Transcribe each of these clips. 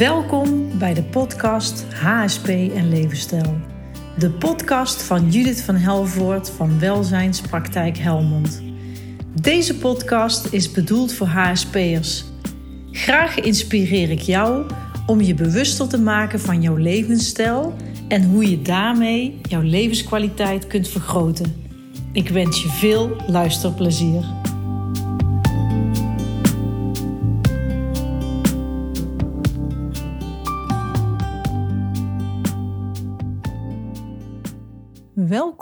Welkom bij de podcast HSP en Levensstijl. De podcast van Judith van Helvoort van Welzijnspraktijk Helmond. Deze podcast is bedoeld voor HSP'ers. Graag inspireer ik jou om je bewuster te maken van jouw levensstijl en hoe je daarmee jouw levenskwaliteit kunt vergroten. Ik wens je veel luisterplezier.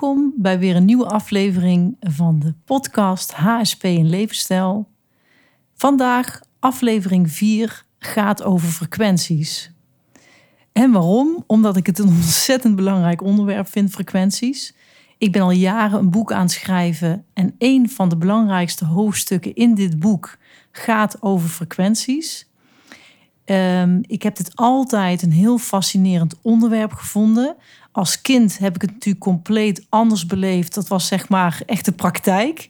Welkom bij weer een nieuwe aflevering van de podcast HSP en Levensstijl. Vandaag aflevering 4 gaat over frequenties. En waarom? Omdat ik het een ontzettend belangrijk onderwerp vind, frequenties. Ik ben al jaren een boek aan het schrijven en een van de belangrijkste hoofdstukken in dit boek gaat over frequenties. Um, ik heb dit altijd een heel fascinerend onderwerp gevonden. Als kind heb ik het natuurlijk compleet anders beleefd. Dat was zeg maar echt de praktijk.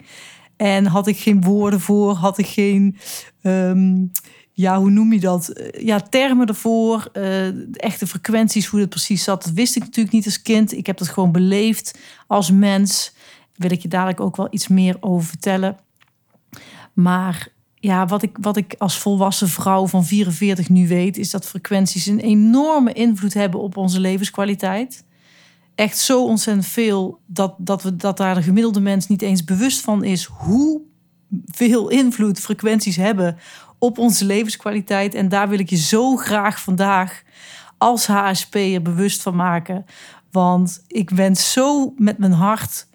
En had ik geen woorden voor, had ik geen, um, ja, hoe noem je dat? Ja, termen ervoor, uh, echte frequenties, hoe het precies zat. Dat wist ik natuurlijk niet als kind. Ik heb dat gewoon beleefd als mens. Wil ik je dadelijk ook wel iets meer over vertellen. Maar ja, wat ik, wat ik als volwassen vrouw van 44 nu weet, is dat frequenties een enorme invloed hebben op onze levenskwaliteit. Echt zo ontzettend veel dat, dat, we, dat daar de gemiddelde mens niet eens bewust van is hoe veel invloed frequenties hebben op onze levenskwaliteit. En daar wil ik je zo graag vandaag als HSP'er bewust van maken. Want ik wens zo met mijn hart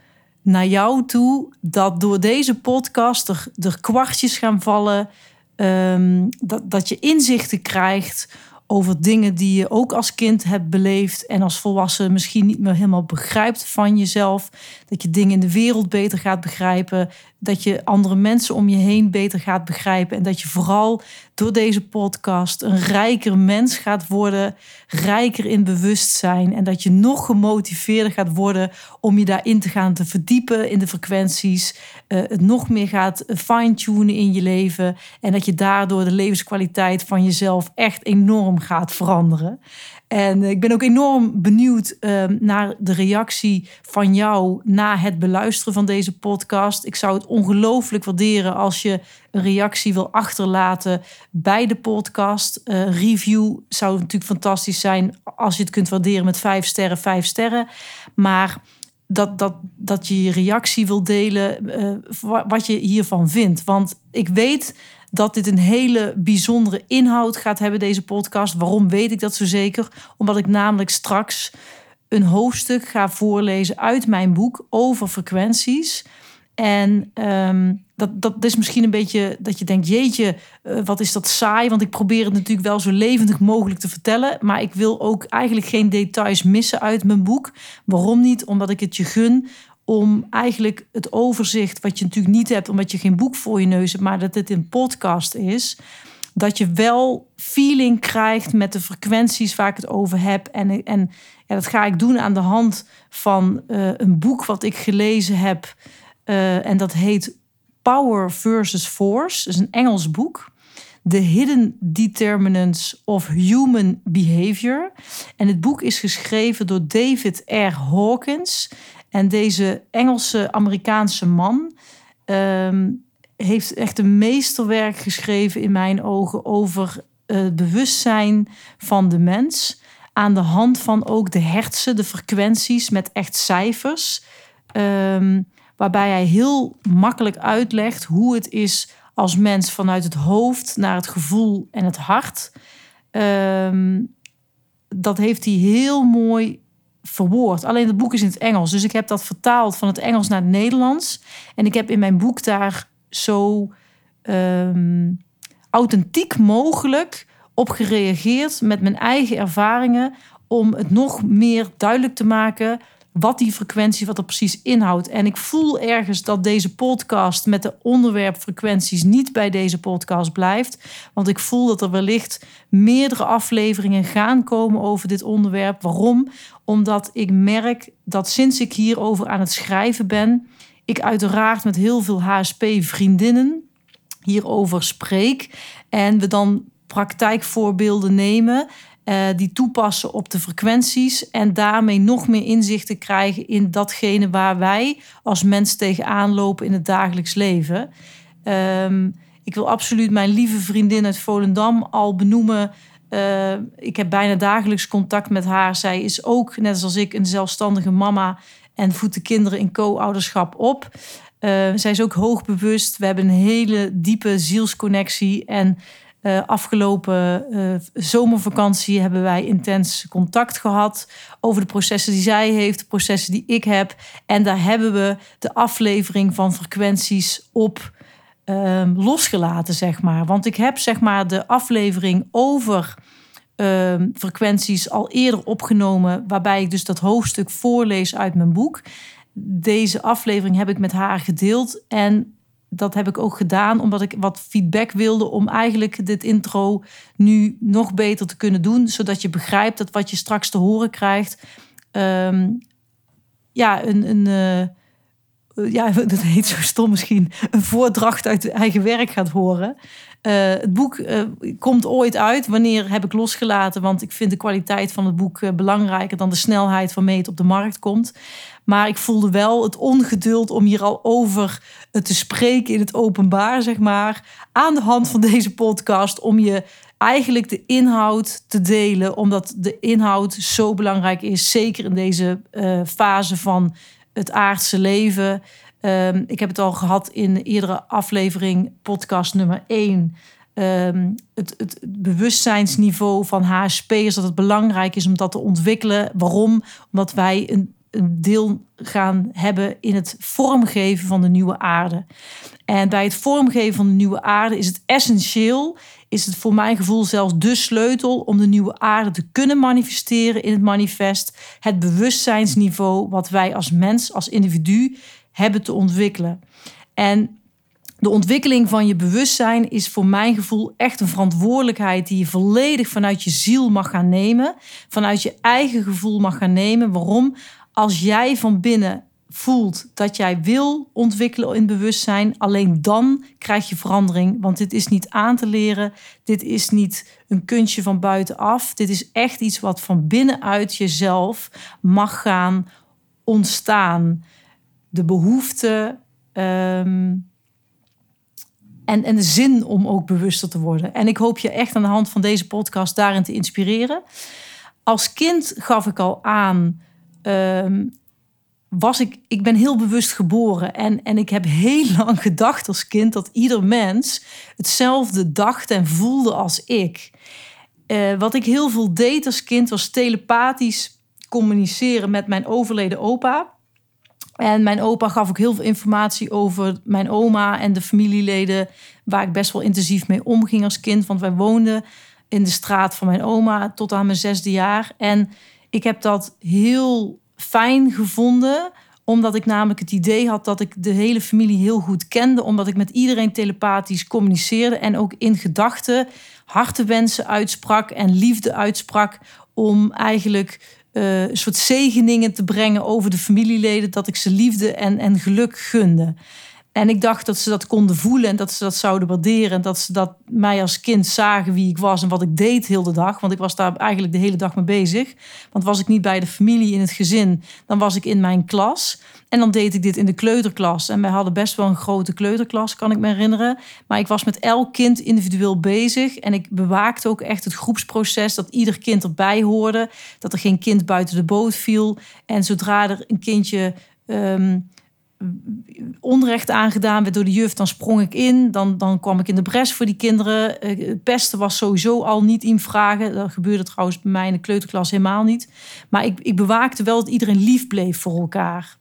naar jou toe dat door deze podcast er, kwartjes gaan vallen. Um, dat, dat je inzichten krijgt over dingen die je ook als kind hebt beleefd en als volwassen misschien niet meer helemaal begrijpt van jezelf. Dat je dingen in de wereld beter gaat begrijpen, dat je andere mensen om je heen beter gaat begrijpen. En dat je vooral door deze podcast een rijker mens gaat worden, rijker in bewustzijn. En dat je nog gemotiveerder gaat worden om je daarin te gaan te verdiepen in de frequenties, uh, het nog meer gaat fine-tunen in je leven. En dat je daardoor de levenskwaliteit van jezelf echt enorm gaat veranderen. En ik ben ook enorm benieuwd uh, naar de reactie van jou na het beluisteren van deze podcast. Ik zou het ongelooflijk waarderen als je een reactie wil achterlaten bij de podcast. Uh, review zou natuurlijk fantastisch zijn als je het kunt waarderen met vijf sterren, vijf sterren. Maar dat, dat, dat je je reactie wil delen, uh, wat je hiervan vindt. Want ik weet dat dit een hele bijzondere inhoud gaat hebben, deze podcast. Waarom weet ik dat zo zeker? Omdat ik namelijk straks een hoofdstuk ga voorlezen uit mijn boek over frequenties. En um, dat, dat is misschien een beetje dat je denkt, jeetje, uh, wat is dat saai? Want ik probeer het natuurlijk wel zo levendig mogelijk te vertellen. Maar ik wil ook eigenlijk geen details missen uit mijn boek. Waarom niet? Omdat ik het je gun om eigenlijk het overzicht, wat je natuurlijk niet hebt, omdat je geen boek voor je neus hebt, maar dat het een podcast is, dat je wel feeling krijgt met de frequenties waar ik het over heb. En, en ja, dat ga ik doen aan de hand van uh, een boek wat ik gelezen heb. Uh, en dat heet Power versus Force. Dat is een Engels boek. The Hidden Determinants of Human Behavior. En het boek is geschreven door David R. Hawkins. En deze Engelse-Amerikaanse man um, heeft echt een meesterwerk geschreven in mijn ogen over het bewustzijn van de mens. Aan de hand van ook de hersen, de frequenties met echt cijfers. Um, waarbij hij heel makkelijk uitlegt hoe het is als mens vanuit het hoofd naar het gevoel en het hart. Um, dat heeft hij heel mooi verwoord. Alleen het boek is in het Engels. Dus ik heb dat vertaald van het Engels naar het Nederlands. En ik heb in mijn boek daar zo um, authentiek mogelijk op gereageerd met mijn eigen ervaringen. Om het nog meer duidelijk te maken wat die frequentie, wat er precies inhoudt. En ik voel ergens dat deze podcast met de onderwerpfrequenties niet bij deze podcast blijft. Want ik voel dat er wellicht meerdere afleveringen gaan komen over dit onderwerp. Waarom? Omdat ik merk dat sinds ik hierover aan het schrijven ben, ik uiteraard met heel veel HSP-vriendinnen hierover spreek. En we dan praktijkvoorbeelden nemen. Uh, die toepassen op de frequenties en daarmee nog meer inzicht te krijgen in datgene waar wij als mens tegenaan lopen in het dagelijks leven. Um, ik wil absoluut mijn lieve vriendin uit Volendam al benoemen. Uh, ik heb bijna dagelijks contact met haar. Zij is ook, net zoals ik, een zelfstandige mama en voedt de kinderen in co-ouderschap op. Uh, zij is ook hoogbewust. We hebben een hele diepe zielsconnectie. En uh, afgelopen zomervakantie hebben wij intens contact gehad over de processen die zij heeft, de processen die ik heb. En daar hebben we de aflevering van frequenties op um, losgelaten, zeg maar. Want ik heb zeg maar de aflevering over um, frequenties al eerder opgenomen, waarbij ik dus dat hoofdstuk voorlees uit mijn boek. Deze aflevering heb ik met haar gedeeld en dat heb ik ook gedaan omdat ik wat feedback wilde om eigenlijk dit intro nu nog beter te kunnen doen, zodat je begrijpt dat wat je straks te horen krijgt, um, ja, een, een uh, ja, dat heet zo stom misschien, een voordracht uit eigen werk gaat horen. Uh, het boek uh, komt ooit uit. Wanneer heb ik losgelaten? Want ik vind de kwaliteit van het boek belangrijker dan de snelheid waarmee het op de markt komt. Maar ik voelde wel het ongeduld om hier al over te spreken in het openbaar, zeg maar. Aan de hand van deze podcast. Om je eigenlijk de inhoud te delen. Omdat de inhoud zo belangrijk is. Zeker in deze fase van het aardse leven. Um, ik heb het al gehad in eerdere aflevering, podcast nummer 1. Um, ehm, het, het, bewustzijnsniveau van HSP'ers, dat het belangrijk is om dat te ontwikkelen. Waarom? Omdat wij een deel gaan hebben in het vormgeven van de nieuwe aarde. En bij het vormgeven van de nieuwe aarde is het essentieel, is het voor mijn gevoel zelfs de sleutel om de nieuwe aarde te kunnen manifesteren in het manifest. Het bewustzijnsniveau wat wij als mens, als individu hebben te ontwikkelen. En de ontwikkeling van je bewustzijn is voor mijn gevoel echt een verantwoordelijkheid die je volledig vanuit je ziel mag gaan nemen, vanuit je eigen gevoel mag gaan nemen. Waarom? Als jij van binnen voelt dat jij wil ontwikkelen in bewustzijn, alleen dan krijg je verandering. Want dit is niet aan te leren, dit is niet een kunstje van buitenaf. Dit is echt iets wat van binnenuit jezelf mag gaan ontstaan. De behoefte ehm, en, en de zin om ook bewuster te worden. En ik hoop je echt aan de hand van deze podcast daarin te inspireren. Als kind gaf ik al aan. Ehm, was ik, ik ben heel bewust geboren. En, en ik heb heel lang gedacht als kind dat ieder mens hetzelfde dacht en voelde als ik. Uh, wat ik heel veel deed als kind was telepathisch communiceren met mijn overleden opa. En mijn opa gaf ook heel veel informatie over mijn oma en de familieleden, waar ik best wel intensief mee omging als kind. Want wij woonden in de straat van mijn oma tot aan mijn zesde jaar. En ik heb dat heel fijn gevonden omdat ik namelijk het idee had dat ik de hele familie heel goed kende. Omdat ik met iedereen telepathisch communiceerde. En ook in gedachten hartewensen uitsprak en liefde uitsprak. Om eigenlijk uh, een soort zegeningen te brengen over de familieleden. Dat ik ze liefde en, en geluk gunde. En ik dacht dat ze dat konden voelen en dat ze dat zouden waarderen. En dat ze dat mij als kind zagen wie ik was en wat ik deed heel de dag. Want ik was daar eigenlijk de hele dag mee bezig. Want was ik niet bij de familie in het gezin, dan was ik in mijn klas. En dan deed ik dit in de kleuterklas. En wij hadden best wel een grote kleuterklas, kan ik me herinneren. Maar ik was met elk kind individueel bezig. En ik bewaakte ook echt het groepsproces. Dat ieder kind erbij hoorde. Dat er geen kind buiten de boot viel. En zodra er een kindje. Um, onrecht aangedaan werd door de juf, dan sprong ik in. Dan, dan kwam ik in de bres voor die kinderen. Uh, pesten was sowieso al niet in vragen. Dat gebeurde trouwens bij mij in de kleuterklas helemaal niet. Maar ik, ik bewaakte wel dat iedereen lief bleef voor elkaar.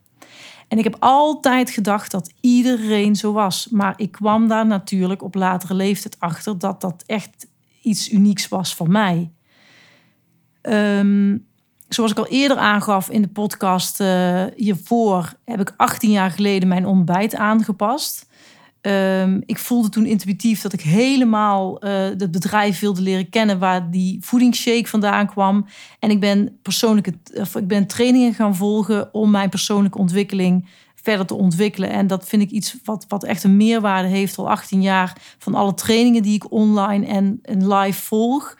En ik heb altijd gedacht dat iedereen zo was. Maar ik kwam daar natuurlijk op latere leeftijd achter dat dat echt iets unieks was van mij. Um, zoals ik al eerder aangaf in de podcast uh, hiervoor, heb ik 18 jaar geleden mijn ontbijt aangepast. Um, ik voelde toen intuïtief dat ik helemaal uh, het bedrijf wilde leren kennen waar die voedingsshake vandaan kwam. En ik ben persoonlijke, of ik ben trainingen gaan volgen om mijn persoonlijke ontwikkeling verder te ontwikkelen. En dat vind ik iets wat, wat echt een meerwaarde heeft al 18 jaar van alle trainingen die ik online en, en live volg.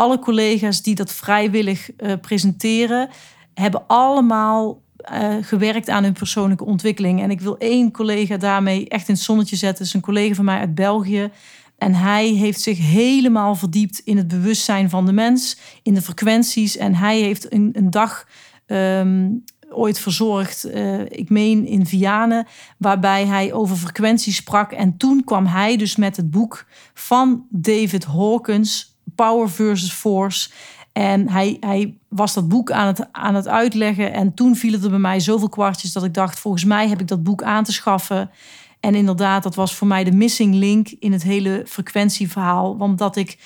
Alle collega's die dat vrijwillig uh, presenteren, hebben allemaal uh, gewerkt aan hun persoonlijke ontwikkeling. En ik wil één collega daarmee echt in het zonnetje zetten. Is een collega van mij uit België. En hij heeft zich helemaal verdiept in het bewustzijn van de mens, in de frequenties. En hij heeft een, een dag um, ooit verzorgd, uh, ik meen in Vianen, waarbij hij over frequenties sprak. En toen kwam hij dus met het boek van David Hawkins, Power versus Force. En hij, hij was dat boek aan het, aan het uitleggen. En toen vielen er bij mij zoveel kwartjes dat ik dacht: volgens mij heb ik dat boek aan te schaffen. En inderdaad, dat was voor mij de missing link in het hele frequentieverhaal. Want dat ik,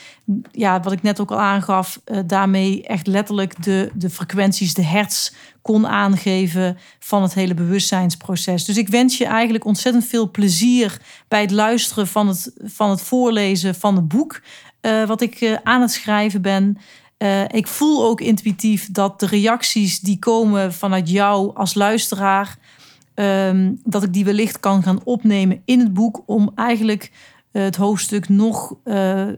ja, wat ik net ook al aangaf, uh, daarmee echt letterlijk de, de frequenties, de hertz kon aangeven van het hele bewustzijnsproces. Dus ik wens je eigenlijk ontzettend veel plezier bij het luisteren van het, van het voorlezen van het boek. Uh, wat ik uh, aan het schrijven ben. Uh, ik voel ook intuïtief dat de reacties die komen vanuit jou als luisteraar, um, dat ik die wellicht kan gaan opnemen in het boek om eigenlijk het hoofdstuk nog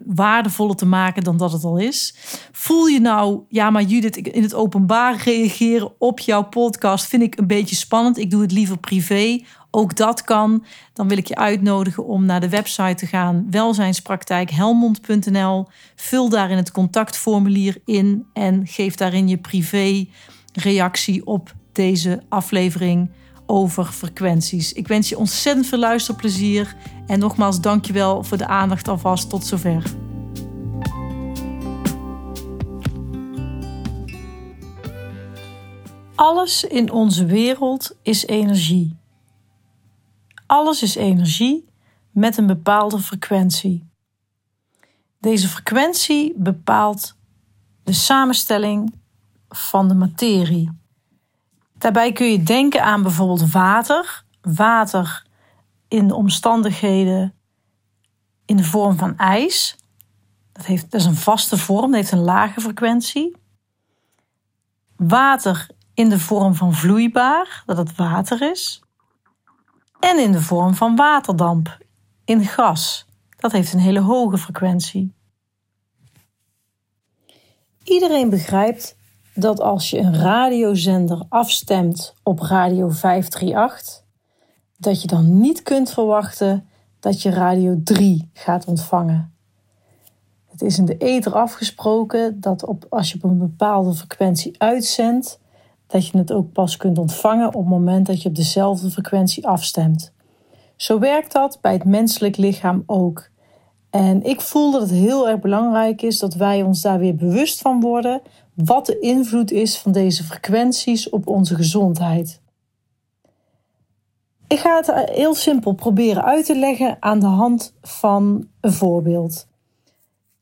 waardevoller te maken dan dat het al is. Voel je nou, ja, maar Judith, in het openbaar reageren op jouw podcast vind ik een beetje spannend. Ik doe het liever privé. Ook dat kan. Dan wil ik je uitnodigen om naar de website te gaan, welzijnspraktijkhelmond.nl. Vul daarin het contactformulier in en geef daarin je privé reactie op deze aflevering over frequenties. Ik wens je ontzettend veel luisterplezier en nogmaals dankjewel voor de aandacht alvast tot zover. Alles in onze wereld is energie. Alles is energie met een bepaalde frequentie. Deze frequentie bepaalt de samenstelling van de materie. Daarbij kun je denken aan bijvoorbeeld water. Water in de omstandigheden in de vorm van ijs. Dat, heeft, dat is een vaste vorm, dat heeft een lage frequentie. Water in de vorm van vloeibaar, dat het water is. En in de vorm van waterdamp, in gas. Dat heeft een hele hoge frequentie. Iedereen begrijpt dat als je een radiozender afstemt op radio 538, dat je dan niet kunt verwachten dat je radio 3 gaat ontvangen. Het is in de ether afgesproken dat op, als je op een bepaalde frequentie uitzendt, dat je het ook pas kunt ontvangen op het moment dat je op dezelfde frequentie afstemt. Zo werkt dat bij het menselijk lichaam ook. En ik voel dat het heel erg belangrijk is dat wij ons daar weer bewust van worden wat de invloed is van deze frequenties op onze gezondheid. Ik ga het heel simpel proberen uit te leggen aan de hand van een voorbeeld.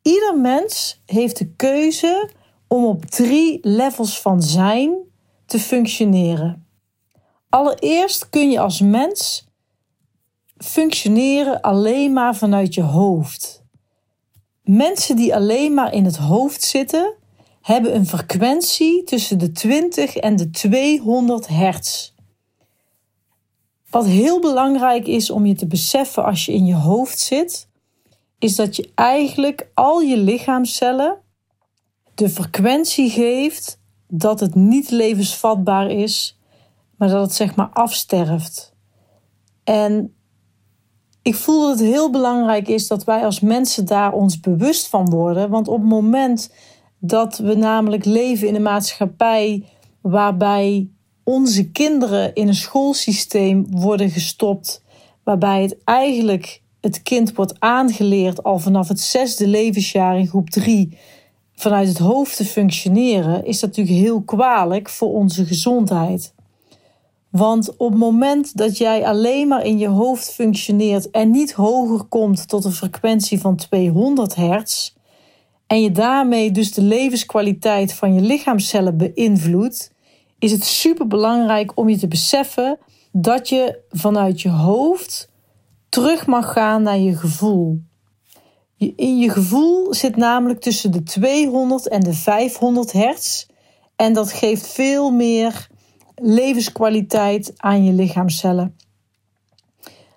Ieder mens heeft de keuze om op drie levels van zijn te functioneren. Allereerst kun je als mens functioneren alleen maar vanuit je hoofd. Mensen die alleen maar in het hoofd zitten, hebben een frequentie tussen de 20 en de 200 hertz. Wat heel belangrijk is om je te beseffen als je in je hoofd zit, is dat je eigenlijk al je lichaamcellen de frequentie geeft dat het niet levensvatbaar is, maar dat het zeg maar afsterft. En ik voel dat het heel belangrijk is dat wij als mensen daar ons bewust van worden, want op het moment dat we namelijk leven in een maatschappij waarbij onze kinderen in een schoolsysteem worden gestopt, waarbij het eigenlijk het kind wordt aangeleerd al vanaf het zesde levensjaar in groep 3 vanuit het hoofd te functioneren, is dat natuurlijk heel kwalijk voor onze gezondheid. Want op het moment dat jij alleen maar in je hoofd functioneert en niet hoger komt tot een frequentie van 200 hertz, en je daarmee dus de levenskwaliteit van je lichaamcellen beïnvloedt, is het super belangrijk om je te beseffen dat je vanuit je hoofd terug mag gaan naar je gevoel. In je gevoel zit namelijk tussen de 200 en de 500 hertz en dat geeft veel meer levenskwaliteit aan je lichaamcellen.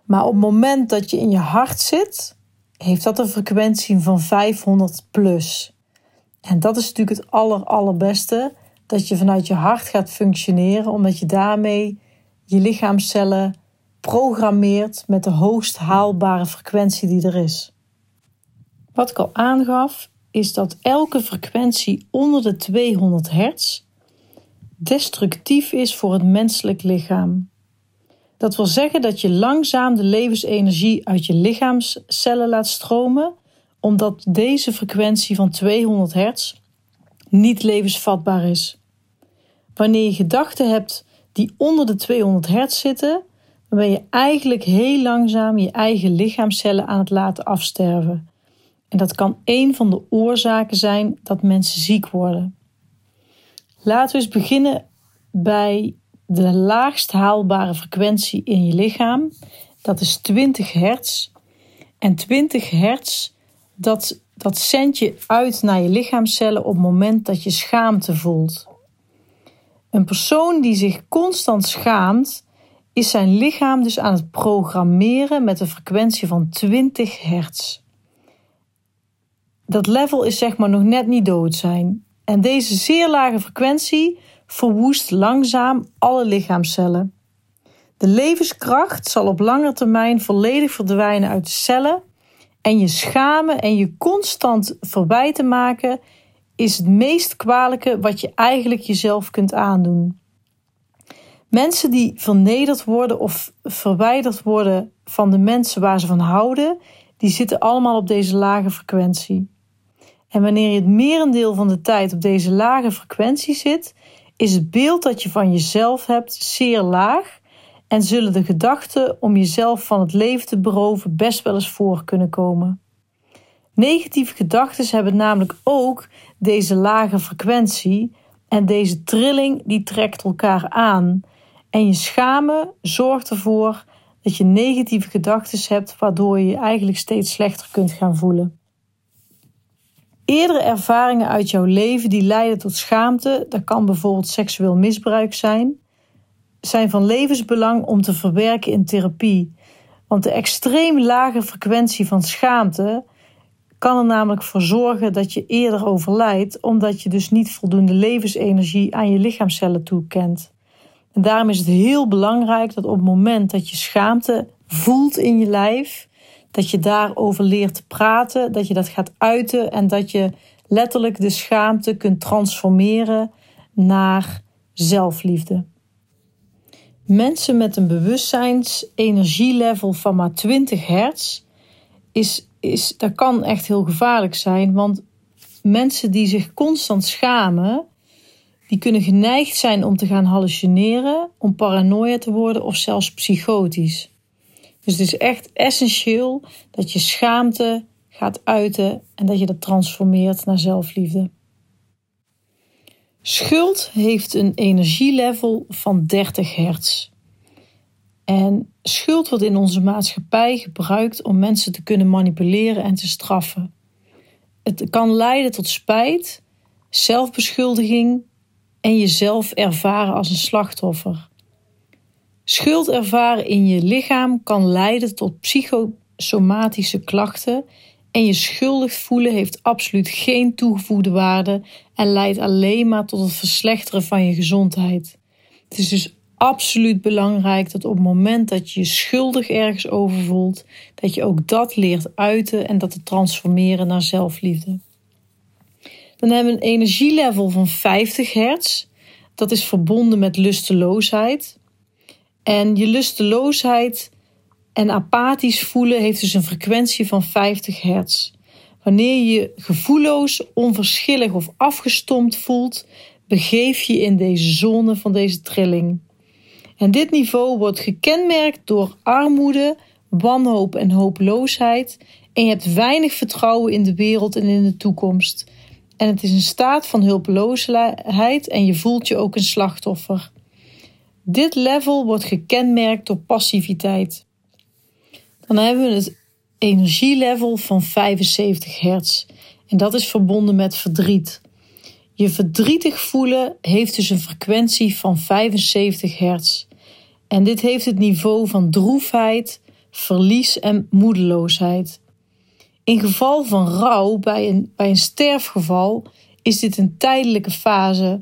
Maar op het moment dat je in je hart zit, heeft dat een frequentie van 500 plus. En dat is natuurlijk het aller, allerbeste, dat je vanuit je hart gaat functioneren, omdat je daarmee je lichaamcellen programmeert met de hoogst haalbare frequentie die er is. Wat ik al aangaf, is dat elke frequentie onder de 200 hertz destructief is voor het menselijk lichaam. Dat wil zeggen dat je langzaam de levensenergie uit je lichaamscellen laat stromen, omdat deze frequentie van 200 hertz niet levensvatbaar is. Wanneer je gedachten hebt die onder de 200 hertz zitten, dan ben je eigenlijk heel langzaam je eigen lichaamcellen aan het laten afsterven. En dat kan een van de oorzaken zijn dat mensen ziek worden. Laten we eens beginnen bij de laagst haalbare frequentie in je lichaam. Dat is 20 hertz. En 20 hertz, dat, dat zendt je uit naar je lichaamcellen op het moment dat je schaamte voelt. Een persoon die zich constant schaamt, is zijn lichaam dus aan het programmeren met een frequentie van 20 hertz. Dat level is zeg maar nog net niet dood zijn. En deze zeer lage frequentie verwoest langzaam alle lichaamcellen. De levenskracht zal op lange termijn volledig verdwijnen uit de cellen en je schamen en je constant verwijten maken is het meest kwalijke wat je eigenlijk jezelf kunt aandoen. Mensen die vernederd worden of verwijderd worden van de mensen waar ze van houden, die zitten allemaal op deze lage frequentie. En wanneer je het merendeel van de tijd op deze lage frequentie zit, is het beeld dat je van jezelf hebt zeer laag en zullen de gedachten om jezelf van het leven te beroven best wel eens voor kunnen komen. Negatieve gedachten hebben namelijk ook deze lage frequentie en deze trilling die trekt elkaar aan. En je schamen zorgt ervoor dat je negatieve gedachten hebt waardoor je je eigenlijk steeds slechter kunt gaan voelen. Eerdere ervaringen uit jouw leven die leiden tot schaamte, dat kan bijvoorbeeld seksueel misbruik zijn, zijn van levensbelang om te verwerken in therapie. Want de extreem lage frequentie van schaamte kan er namelijk voor zorgen dat je eerder overlijdt, omdat je dus niet voldoende levensenergie aan je lichaamcellen toekent. En daarom is het heel belangrijk dat op het moment dat je schaamte voelt in je lijf, dat je daarover leert te praten, dat je dat gaat uiten en dat je letterlijk de schaamte kunt transformeren naar zelfliefde. Mensen met een bewustzijnsenergielevel van maar 20 hertz is, is, dat kan echt heel gevaarlijk zijn, want mensen die zich constant schamen, die kunnen geneigd zijn om te gaan hallucineren, om paranoia te worden of zelfs psychotisch. Dus het is echt essentieel dat je schaamte gaat uiten en dat je dat transformeert naar zelfliefde. Schuld heeft een energielevel van 30 hertz. En schuld wordt in onze maatschappij gebruikt om mensen te kunnen manipuleren en te straffen. Het kan leiden tot spijt, zelfbeschuldiging en jezelf ervaren als een slachtoffer. Schuld ervaren in je lichaam kan leiden tot psychosomatische klachten en je schuldig voelen heeft absoluut geen toegevoegde waarde en leidt alleen maar tot het verslechteren van je gezondheid. Het is dus absoluut belangrijk dat op het moment dat je je schuldig ergens over voelt, dat je ook dat leert uiten en dat te transformeren naar zelfliefde. Dan hebben we een energielevel van 50 hertz. Dat is verbonden met lusteloosheid. En je lusteloosheid en apathisch voelen heeft dus een frequentie van 50 hertz. Wanneer je gevoelloos, onverschillig of afgestompt voelt, begeef je in deze zone van deze trilling. En dit niveau wordt gekenmerkt door armoede, wanhoop en hopeloosheid. En je hebt weinig vertrouwen in de wereld en in de toekomst. En het is een staat van hulpeloosheid en je voelt je ook een slachtoffer. Dit level wordt gekenmerkt door passiviteit. Dan hebben we het energielevel van 75 hertz. En dat is verbonden met verdriet. Je verdrietig voelen heeft dus een frequentie van 75 hertz. En dit heeft het niveau van droefheid, verlies en moedeloosheid. In geval van rouw bij een, bij een sterfgeval is dit een tijdelijke fase.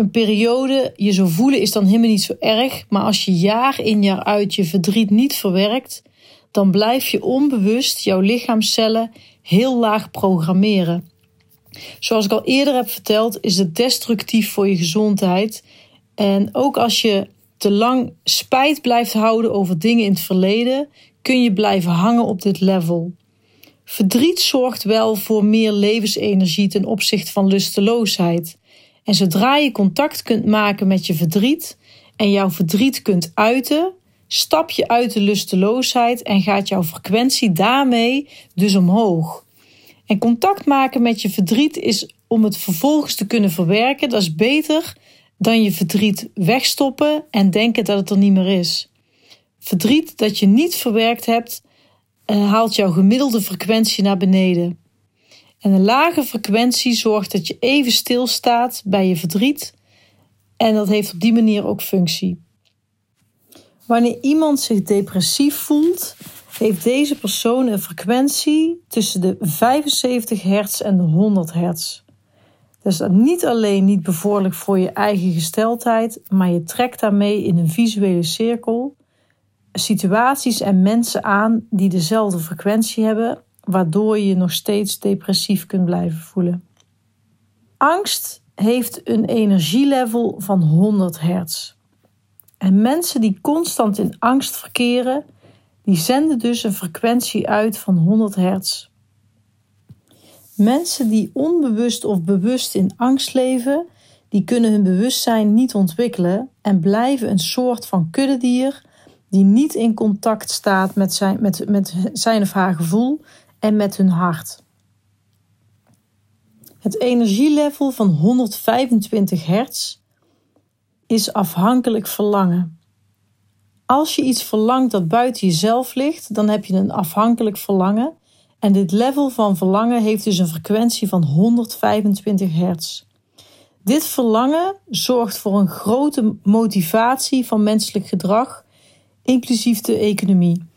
Een periode je zo voelen is dan helemaal niet zo erg, maar als je jaar in jaar uit je verdriet niet verwerkt, dan blijf je onbewust jouw lichaamcellen heel laag programmeren. Zoals ik al eerder heb verteld, is het destructief voor je gezondheid. En ook als je te lang spijt blijft houden over dingen in het verleden, kun je blijven hangen op dit level. Verdriet zorgt wel voor meer levensenergie ten opzichte van lusteloosheid. En zodra je contact kunt maken met je verdriet en jouw verdriet kunt uiten, stap je uit de lusteloosheid en gaat jouw frequentie daarmee dus omhoog. En contact maken met je verdriet is om het vervolgens te kunnen verwerken. Dat is beter dan je verdriet wegstoppen en denken dat het er niet meer is. Verdriet dat je niet verwerkt hebt, eh, haalt jouw gemiddelde frequentie naar beneden. En een lage frequentie zorgt dat je even stilstaat bij je verdriet. En dat heeft op die manier ook functie. Wanneer iemand zich depressief voelt, heeft deze persoon een frequentie tussen de 75 hertz en de 100 hertz. Dat is niet alleen niet bevorderlijk voor je eigen gesteldheid, maar je trekt daarmee in een visuele cirkel situaties en mensen aan die dezelfde frequentie hebben, waardoor je je nog steeds depressief kunt blijven voelen. Angst heeft een energielevel van 100 hertz. En mensen die constant in angst verkeren, die zenden dus een frequentie uit van 100 hertz. Mensen die onbewust of bewust in angst leven, die kunnen hun bewustzijn niet ontwikkelen en blijven een soort van kuddedier die niet in contact staat met zijn, met, met zijn of haar gevoel en met hun hart. Het energielevel van 125 hertz is afhankelijk verlangen. Als je iets verlangt dat buiten jezelf ligt, dan heb je een afhankelijk verlangen. En dit level van verlangen heeft dus een frequentie van 125 hertz. Dit verlangen zorgt voor een grote motivatie van menselijk gedrag, inclusief de economie.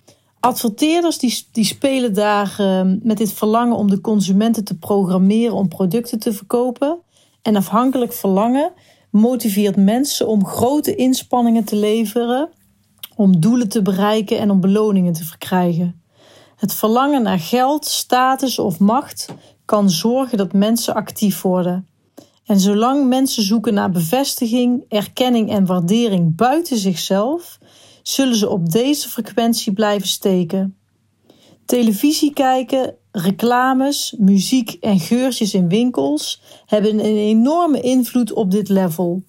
Adverteerders die, die spelen daar uh, met dit verlangen om de consumenten te programmeren om producten te verkopen. En afhankelijk verlangen motiveert mensen om grote inspanningen te leveren om doelen te bereiken en om beloningen te verkrijgen. Het verlangen naar geld, status of macht kan zorgen dat mensen actief worden. En zolang mensen zoeken naar bevestiging, erkenning en waardering buiten zichzelf, zullen ze op deze frequentie blijven steken. Televisie kijken, reclames, muziek en geurtjes in winkels hebben een enorme invloed op dit level.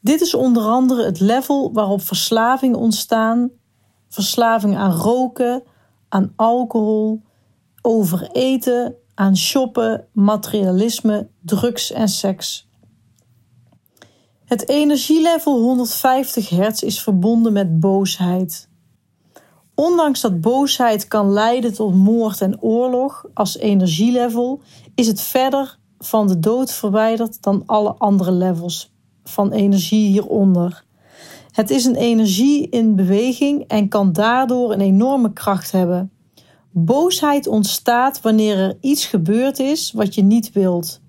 Dit is onder andere het level waarop verslaving ontstaan, verslaving aan roken, aan alcohol, overeten, aan shoppen, materialisme, drugs en seks. Het energielevel 150 hertz is verbonden met boosheid. Ondanks dat boosheid kan leiden tot moord en oorlog als energielevel, is het verder van de dood verwijderd dan alle andere levels van energie hieronder. Het is een energie in beweging en kan daardoor een enorme kracht hebben. Boosheid ontstaat wanneer er iets gebeurd is wat je niet wilt.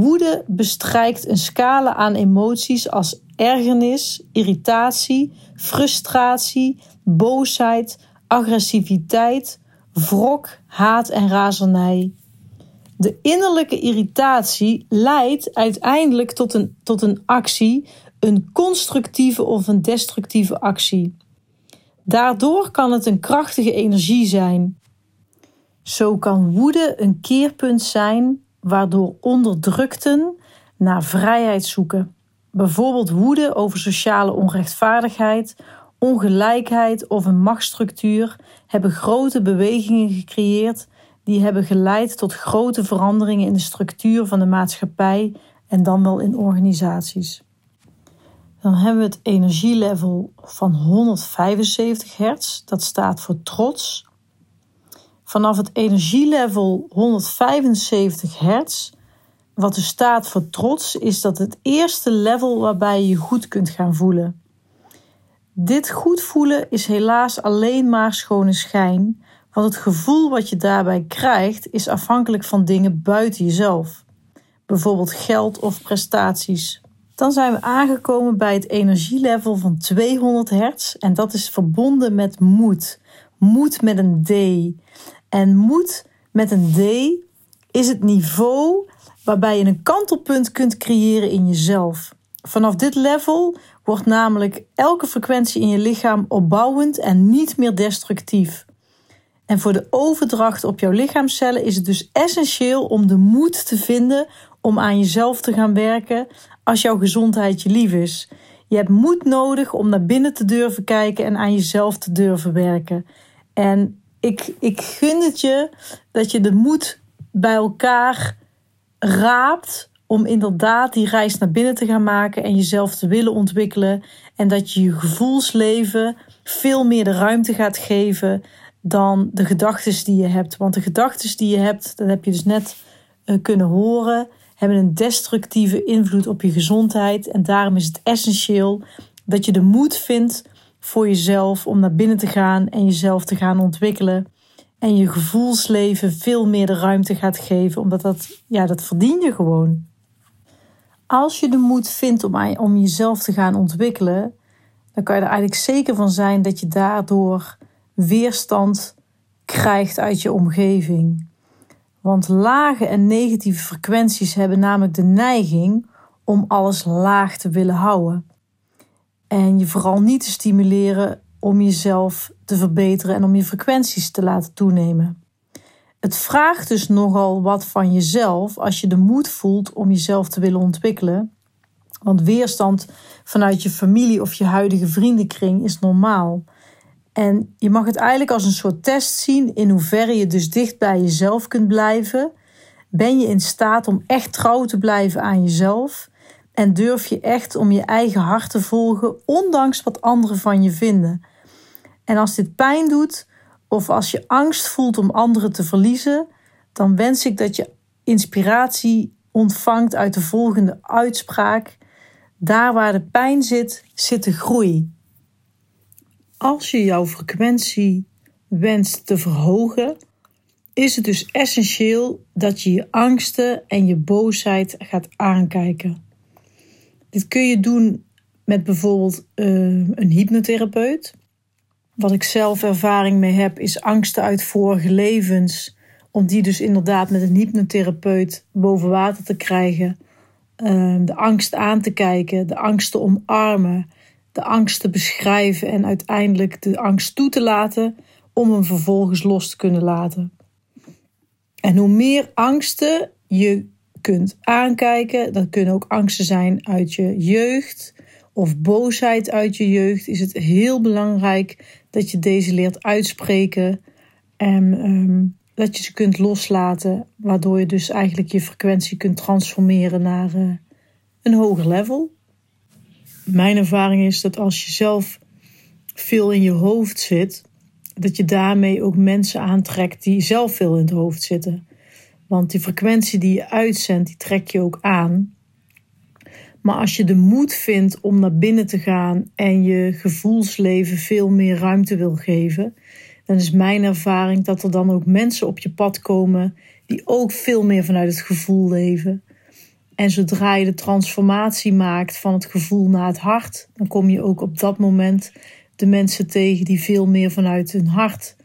Woede bestrijkt een scala aan emoties als ergernis, irritatie, frustratie, boosheid, agressiviteit, wrok, haat en razernij. De innerlijke irritatie leidt uiteindelijk tot een, tot een actie, een constructieve of een destructieve actie. Daardoor kan het een krachtige energie zijn. Zo kan woede een keerpunt zijn waardoor onderdrukten naar vrijheid zoeken. Bijvoorbeeld woede over sociale onrechtvaardigheid, ongelijkheid of een machtsstructuur hebben grote bewegingen gecreëerd die hebben geleid tot grote veranderingen in de structuur van de maatschappij en dan wel in organisaties. Dan hebben we het energielevel van 175 hertz, dat staat voor trots. Vanaf het energielevel 175 hertz wat er staat voor trots, is dat het eerste level waarbij je je goed kunt gaan voelen. Dit goed voelen is helaas alleen maar schone schijn, want het gevoel wat je daarbij krijgt is afhankelijk van dingen buiten jezelf, bijvoorbeeld geld of prestaties. Dan zijn we aangekomen bij het energielevel van 200 hertz en dat is verbonden met moed. Moed met een D. En moed met een D is het niveau waarbij je een kantelpunt kunt creëren in jezelf. Vanaf dit level wordt namelijk elke frequentie in je lichaam opbouwend en niet meer destructief. En voor de overdracht op jouw lichaamcellen is het dus essentieel om de moed te vinden om aan jezelf te gaan werken als jouw gezondheid je lief is. Je hebt moed nodig om naar binnen te durven kijken en aan jezelf te durven werken. En ik, ik gun het je dat je de moed bij elkaar raapt om inderdaad die reis naar binnen te gaan maken en jezelf te willen ontwikkelen. En dat je je gevoelsleven veel meer de ruimte gaat geven dan de gedachten die je hebt. Want de gedachten die je hebt, dat heb je dus net uh, kunnen horen, hebben een destructieve invloed op je gezondheid. En daarom is het essentieel dat je de moed vindt voor jezelf om naar binnen te gaan en jezelf te gaan ontwikkelen. En je gevoelsleven veel meer de ruimte gaat geven, omdat dat, ja, dat verdien je gewoon. Als je de moed vindt om, om jezelf te gaan ontwikkelen, dan kan je er eigenlijk zeker van zijn dat je daardoor weerstand krijgt uit je omgeving. Want lage en negatieve frequenties hebben namelijk de neiging om alles laag te willen houden. En je vooral niet te stimuleren om jezelf te verbeteren en om je frequenties te laten toenemen. Het vraagt dus nogal wat van jezelf als je de moed voelt om jezelf te willen ontwikkelen. Want weerstand vanuit je familie of je huidige vriendenkring is normaal. En je mag het eigenlijk als een soort test zien in hoeverre je dus dicht bij jezelf kunt blijven. Ben je in staat om echt trouw te blijven aan jezelf? En durf je echt om je eigen hart te volgen, ondanks wat anderen van je vinden? En als dit pijn doet, of als je angst voelt om anderen te verliezen, dan wens ik dat je inspiratie ontvangt uit de volgende uitspraak: Daar waar de pijn zit, zit de groei. Als je jouw frequentie wenst te verhogen, is het dus essentieel dat je je angsten en je boosheid gaat aankijken. Dit kun je doen met bijvoorbeeld uh, een hypnotherapeut. Wat ik zelf ervaring mee heb, is angsten uit vorige levens. Om die dus inderdaad met een hypnotherapeut boven water te krijgen. Uh, de angst aan te kijken, de angst te omarmen, de angst te beschrijven en uiteindelijk de angst toe te laten om hem vervolgens los te kunnen laten. En hoe meer angsten je kunt aankijken, dat kunnen ook angsten zijn uit je jeugd of boosheid uit je jeugd, is het heel belangrijk dat je deze leert uitspreken en um, dat je ze kunt loslaten, waardoor je dus eigenlijk je frequentie kunt transformeren naar uh, een hoger level. Mijn ervaring is dat als je zelf veel in je hoofd zit, dat je daarmee ook mensen aantrekt die zelf veel in het hoofd zitten. Want die frequentie die je uitzendt, die trek je ook aan. Maar als je de moed vindt om naar binnen te gaan en je gevoelsleven veel meer ruimte wil geven, dan is mijn ervaring dat er dan ook mensen op je pad komen die ook veel meer vanuit het gevoel leven. En zodra je de transformatie maakt van het gevoel naar het hart, dan kom je ook op dat moment de mensen tegen die veel meer vanuit hun hart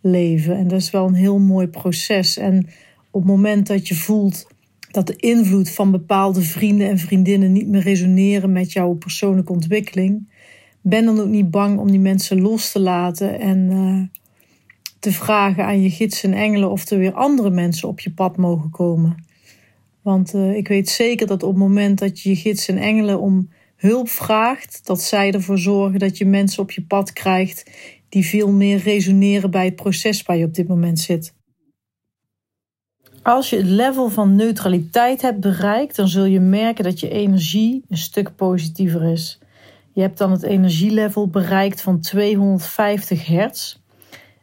leven. En dat is wel een heel mooi proces. En op het moment dat je voelt dat de invloed van bepaalde vrienden en vriendinnen niet meer resoneren met jouw persoonlijke ontwikkeling, ben dan ook niet bang om die mensen los te laten en uh, te vragen aan je gidsen en engelen of er weer andere mensen op je pad mogen komen. Want uh, ik weet zeker dat op het moment dat je je gidsen en engelen om hulp vraagt, dat zij ervoor zorgen dat je mensen op je pad krijgt die veel meer resoneren bij het proces waar je op dit moment zit. Als je het level van neutraliteit hebt bereikt, dan zul je merken dat je energie een stuk positiever is. Je hebt dan het energielevel bereikt van 250 hertz.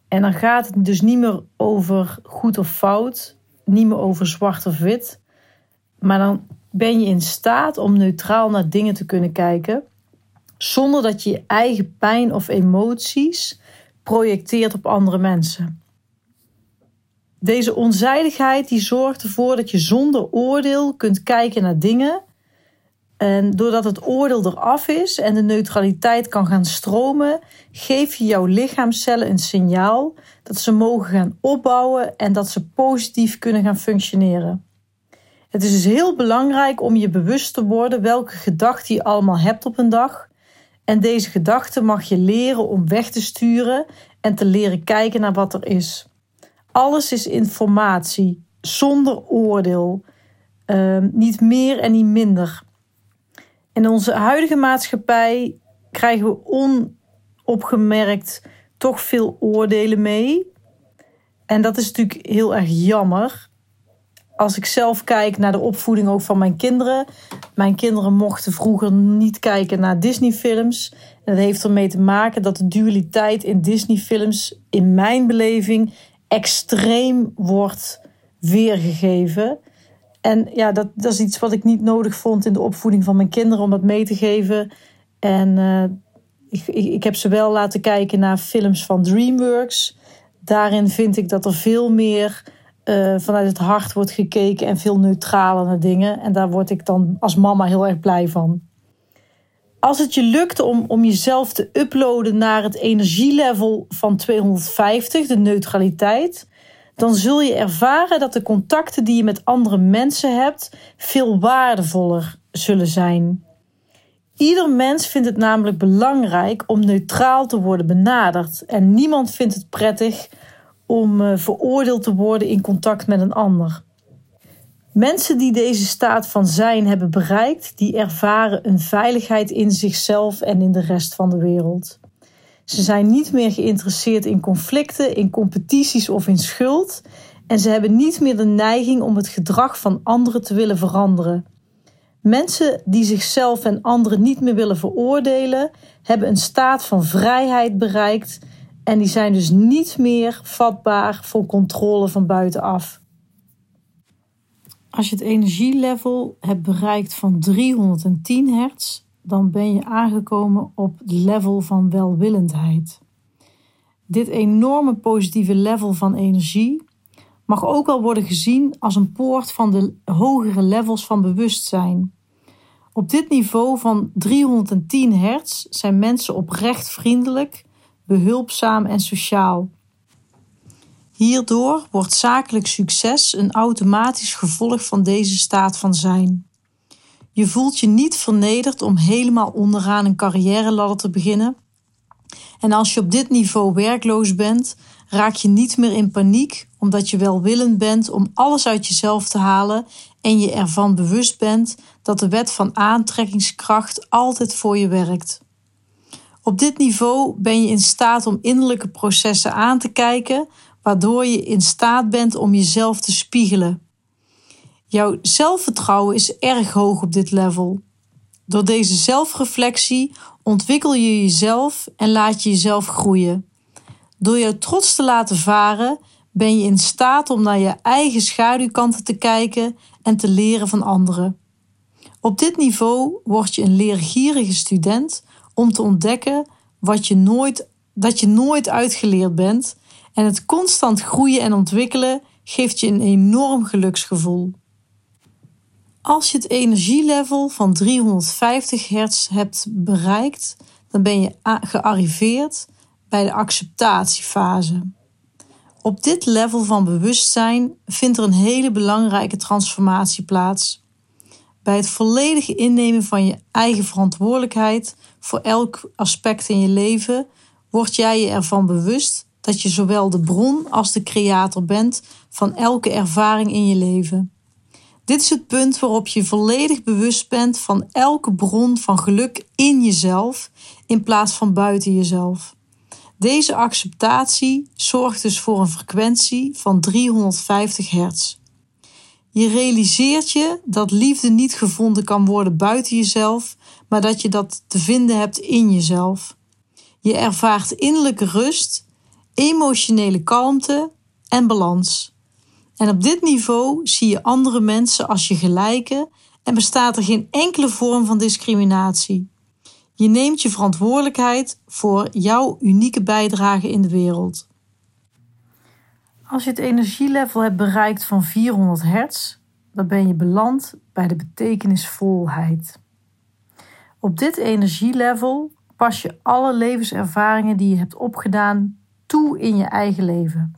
En dan gaat het dus niet meer over goed of fout, niet meer over zwart of wit. Maar dan ben je in staat om neutraal naar dingen te kunnen kijken, zonder dat je je eigen pijn of emoties projecteert op andere mensen. Deze onzijdigheid die zorgt ervoor dat je zonder oordeel kunt kijken naar dingen. En doordat het oordeel eraf is en de neutraliteit kan gaan stromen, geef je jouw lichaamcellen een signaal dat ze mogen gaan opbouwen en dat ze positief kunnen gaan functioneren. Het is dus heel belangrijk om je bewust te worden welke gedachten je allemaal hebt op een dag. En deze gedachten mag je leren om weg te sturen en te leren kijken naar wat er is. Alles is informatie, zonder oordeel. Ehm, niet meer en niet minder. In onze huidige maatschappij krijgen we onopgemerkt toch veel oordelen mee. En dat is natuurlijk heel erg jammer. Als ik zelf kijk naar de opvoeding ook van mijn kinderen. Mijn kinderen mochten vroeger niet kijken naar Disney-films. En dat heeft ermee te maken dat de dualiteit in Disney-films, in mijn beleving, extreem wordt weergegeven. En ja, dat, dat is iets wat ik niet nodig vond in de opvoeding van mijn kinderen om dat mee te geven. En uh, ik, ik, heb ze wel laten kijken naar films van DreamWorks. Daarin vind ik dat er veel meer uh, vanuit het hart wordt gekeken en veel neutraler naar dingen. En daar word ik dan als mama heel erg blij van. Als het je lukt om, om jezelf te uploaden naar het energielevel van 250, de neutraliteit, dan zul je ervaren dat de contacten die je met andere mensen hebt veel waardevoller zullen zijn. Ieder mens vindt het namelijk belangrijk om neutraal te worden benaderd en niemand vindt het prettig om uh, veroordeeld te worden in contact met een ander. Mensen die deze staat van zijn hebben bereikt, die ervaren een veiligheid in zichzelf en in de rest van de wereld. Ze zijn niet meer geïnteresseerd in conflicten, in competities of in schuld. En ze hebben niet meer de neiging om het gedrag van anderen te willen veranderen. Mensen die zichzelf en anderen niet meer willen veroordelen, hebben een staat van vrijheid bereikt en die zijn dus niet meer vatbaar voor controle van buitenaf. Als je het energielevel hebt bereikt van 310 hertz, dan ben je aangekomen op het level van welwillendheid. Dit enorme positieve level van energie mag ook wel worden gezien als een poort van de hogere levels van bewustzijn. Op dit niveau van 310 hertz zijn mensen oprecht vriendelijk, behulpzaam en sociaal. Hierdoor wordt zakelijk succes een automatisch gevolg van deze staat van zijn. Je voelt je niet vernederd om helemaal onderaan een carrière te beginnen. En als je op dit niveau werkloos bent, raak je niet meer in paniek omdat je welwillend bent om alles uit jezelf te halen en je ervan bewust bent dat de wet van aantrekkingskracht altijd voor je werkt. Op dit niveau ben je in staat om innerlijke processen aan te kijken, waardoor je in staat bent om jezelf te spiegelen. Jouw zelfvertrouwen is erg hoog op dit level. Door deze zelfreflectie ontwikkel je jezelf en laat je jezelf groeien. Door jouw trots te laten varen, ben je in staat om naar je eigen schaduwkanten te kijken en te leren van anderen. Op dit niveau word je een leergierige student om te ontdekken wat je nooit, dat je nooit uitgeleerd bent en het constant groeien en ontwikkelen geeft je een enorm geluksgevoel. Als je het energielevel van 350 hertz hebt bereikt, dan ben je gearriveerd bij de acceptatiefase. Op dit level van bewustzijn vindt er een hele belangrijke transformatie plaats. Bij het volledige innemen van je eigen verantwoordelijkheid voor elk aspect in je leven, word jij je ervan bewust dat je zowel de bron als de creator bent van elke ervaring in je leven. Dit is het punt waarop je volledig bewust bent van elke bron van geluk in jezelf in plaats van buiten jezelf. Deze acceptatie zorgt dus voor een frequentie van 350 hertz. Je realiseert je dat liefde niet gevonden kan worden buiten jezelf, maar dat je dat te vinden hebt in jezelf. Je ervaart innerlijke rust, emotionele kalmte en balans. En op dit niveau zie je andere mensen als je gelijke en bestaat er geen enkele vorm van discriminatie. Je neemt je verantwoordelijkheid voor jouw unieke bijdrage in de wereld. Als je het energielevel hebt bereikt van 400 hertz, dan ben je beland bij de betekenisvolheid. Op dit energielevel pas je alle levenservaringen die je hebt opgedaan in je eigen leven.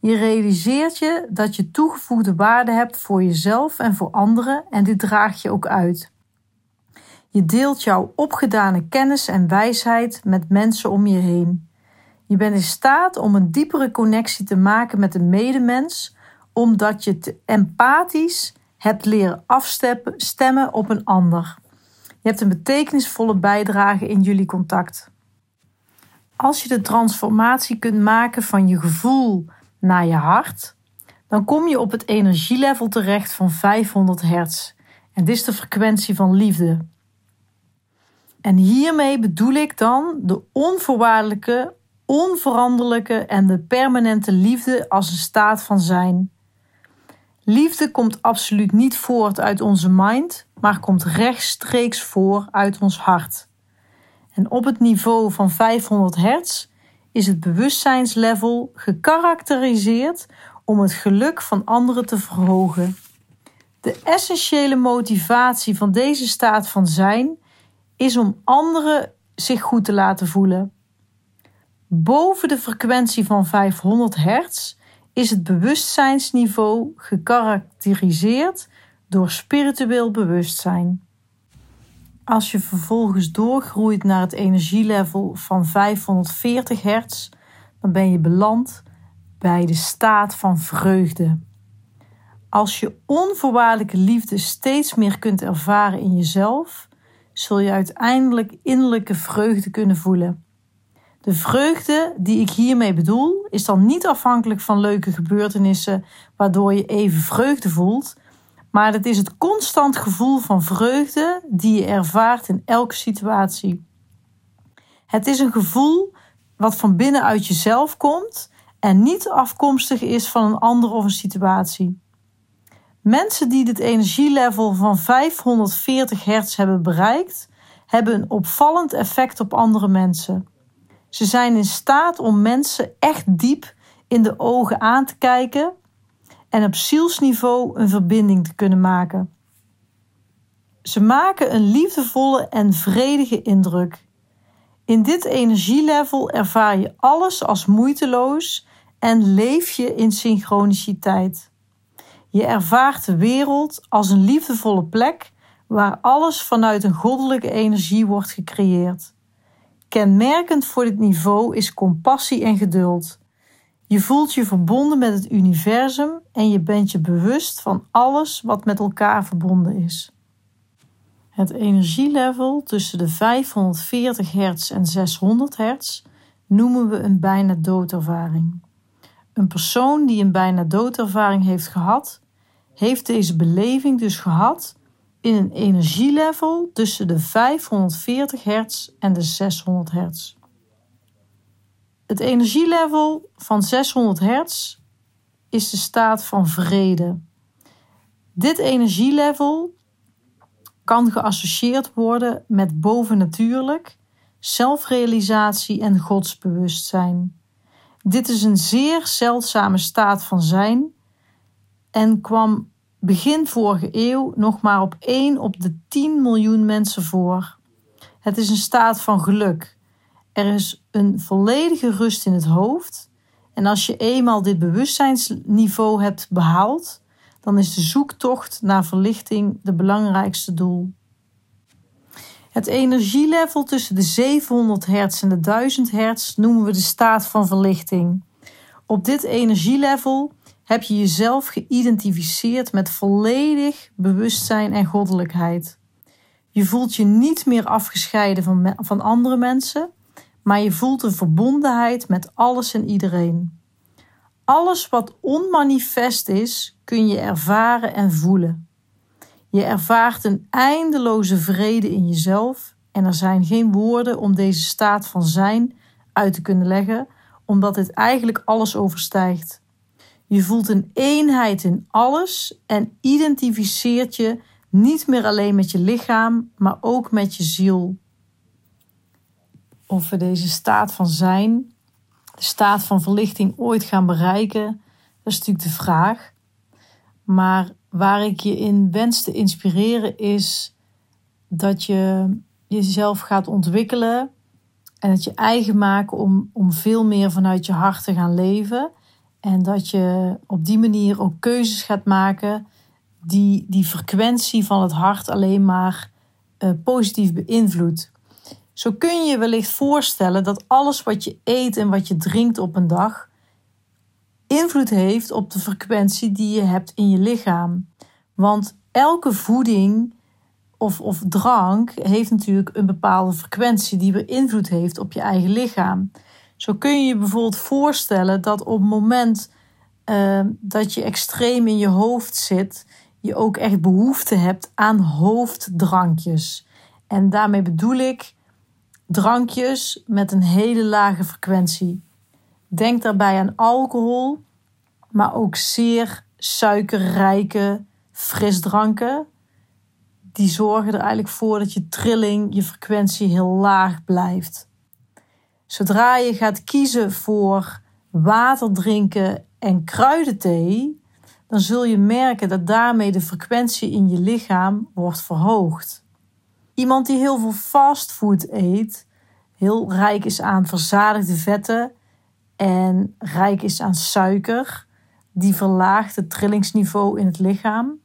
Je realiseert je dat je toegevoegde waarde hebt voor jezelf en voor anderen en dit draag je ook uit. Je deelt jouw opgedane kennis en wijsheid met mensen om je heen. Je bent in staat om een diepere connectie te maken met een medemens, omdat je empathisch hebt leren afstemmen op een ander. Je hebt een betekenisvolle bijdrage in jullie contact. Als je de transformatie kunt maken van je gevoel naar je hart, dan kom je op het energielevel terecht van 500 hertz. En dit is de frequentie van liefde. En hiermee bedoel ik dan de onvoorwaardelijke, onveranderlijke en de permanente liefde als een staat van zijn. Liefde komt absoluut niet voort uit onze mind, maar komt rechtstreeks voor uit ons hart. En op het niveau van 500 hertz is het bewustzijnslevel gekarakteriseerd om het geluk van anderen te verhogen. De essentiële motivatie van deze staat van zijn is om anderen zich goed te laten voelen. Boven de frequentie van 500 hertz is het bewustzijnsniveau gekarakteriseerd door spiritueel bewustzijn. Als je vervolgens doorgroeit naar het energielevel van 540 hertz, dan ben je beland bij de staat van vreugde. Als je onvoorwaardelijke liefde steeds meer kunt ervaren in jezelf, zul je uiteindelijk innerlijke vreugde kunnen voelen. De vreugde die ik hiermee bedoel, is dan niet afhankelijk van leuke gebeurtenissen waardoor je even vreugde voelt, maar het is het constant gevoel van vreugde die je ervaart in elke situatie. Het is een gevoel wat van binnenuit jezelf komt en niet afkomstig is van een ander of een situatie. Mensen die dit energielevel van 540 hertz hebben bereikt, hebben een opvallend effect op andere mensen. Ze zijn in staat om mensen echt diep in de ogen aan te kijken en op zielsniveau een verbinding te kunnen maken. Ze maken een liefdevolle en vredige indruk. In dit energielevel ervaar je alles als moeiteloos en leef je in synchroniciteit. Je ervaart de wereld als een liefdevolle plek waar alles vanuit een goddelijke energie wordt gecreëerd. Kenmerkend voor dit niveau is compassie en geduld. Je voelt je verbonden met het universum en je bent je bewust van alles wat met elkaar verbonden is. Het energielevel tussen de 540 hertz en 600 hertz noemen we een bijna doodervaring. Een persoon die een bijna doodervaring heeft gehad, heeft deze beleving dus gehad in een energielevel tussen de 540 hertz en de 600 hertz. Het energielevel van 600 hertz is de staat van vrede. Dit energielevel kan geassocieerd worden met bovennatuurlijk, zelfrealisatie en godsbewustzijn. Dit is een zeer zeldzame staat van zijn en kwam begin vorige eeuw nog maar op 1 op de 10 miljoen mensen voor. Het is een staat van geluk. Er is een volledige rust in het hoofd. En als je eenmaal dit bewustzijnsniveau hebt behaald, dan is de zoektocht naar verlichting de belangrijkste doel. Het energielevel tussen de 700 hertz en de 1000 hertz noemen we de staat van verlichting. Op dit energielevel heb je jezelf geïdentificeerd met volledig bewustzijn en goddelijkheid. Je voelt je niet meer afgescheiden van, van andere mensen, maar je voelt een verbondenheid met alles en iedereen. Alles wat onmanifest is, kun je ervaren en voelen. Je ervaart een eindeloze vrede in jezelf en er zijn geen woorden om deze staat van zijn uit te kunnen leggen, omdat dit eigenlijk alles overstijgt. Je voelt een eenheid in alles en identificeert je niet meer alleen met je lichaam, maar ook met je ziel. Of we deze staat van zijn, de staat van verlichting ooit gaan bereiken, dat is natuurlijk de vraag. Maar waar ik je in wens te inspireren is dat je jezelf gaat ontwikkelen en het je eigen maken om, om veel meer vanuit je hart te gaan leven. En dat je op die manier ook keuzes gaat maken die die frequentie van het hart alleen maar uh, positief beïnvloedt. Zo kun je wellicht voorstellen dat alles wat je eet en wat je drinkt op een dag invloed heeft op de frequentie die je hebt in je lichaam. Want elke voeding of, of drank heeft natuurlijk een bepaalde frequentie die invloed heeft op je eigen lichaam. Zo kun je je bijvoorbeeld voorstellen dat op het moment uh, dat je extreem in je hoofd zit, je ook echt behoefte hebt aan hoofddrankjes. En daarmee bedoel ik drankjes met een hele lage frequentie. Denk daarbij aan alcohol, maar ook zeer suikerrijke frisdranken. Die zorgen er eigenlijk voor dat je trilling, je frequentie heel laag blijft. Zodra je gaat kiezen voor water drinken en kruidenthee, dan zul je merken dat daarmee de frequentie in je lichaam wordt verhoogd. Iemand die heel veel fastfood eet, heel rijk is aan verzadigde vetten en rijk is aan suiker, die verlaagt het trillingsniveau in het lichaam.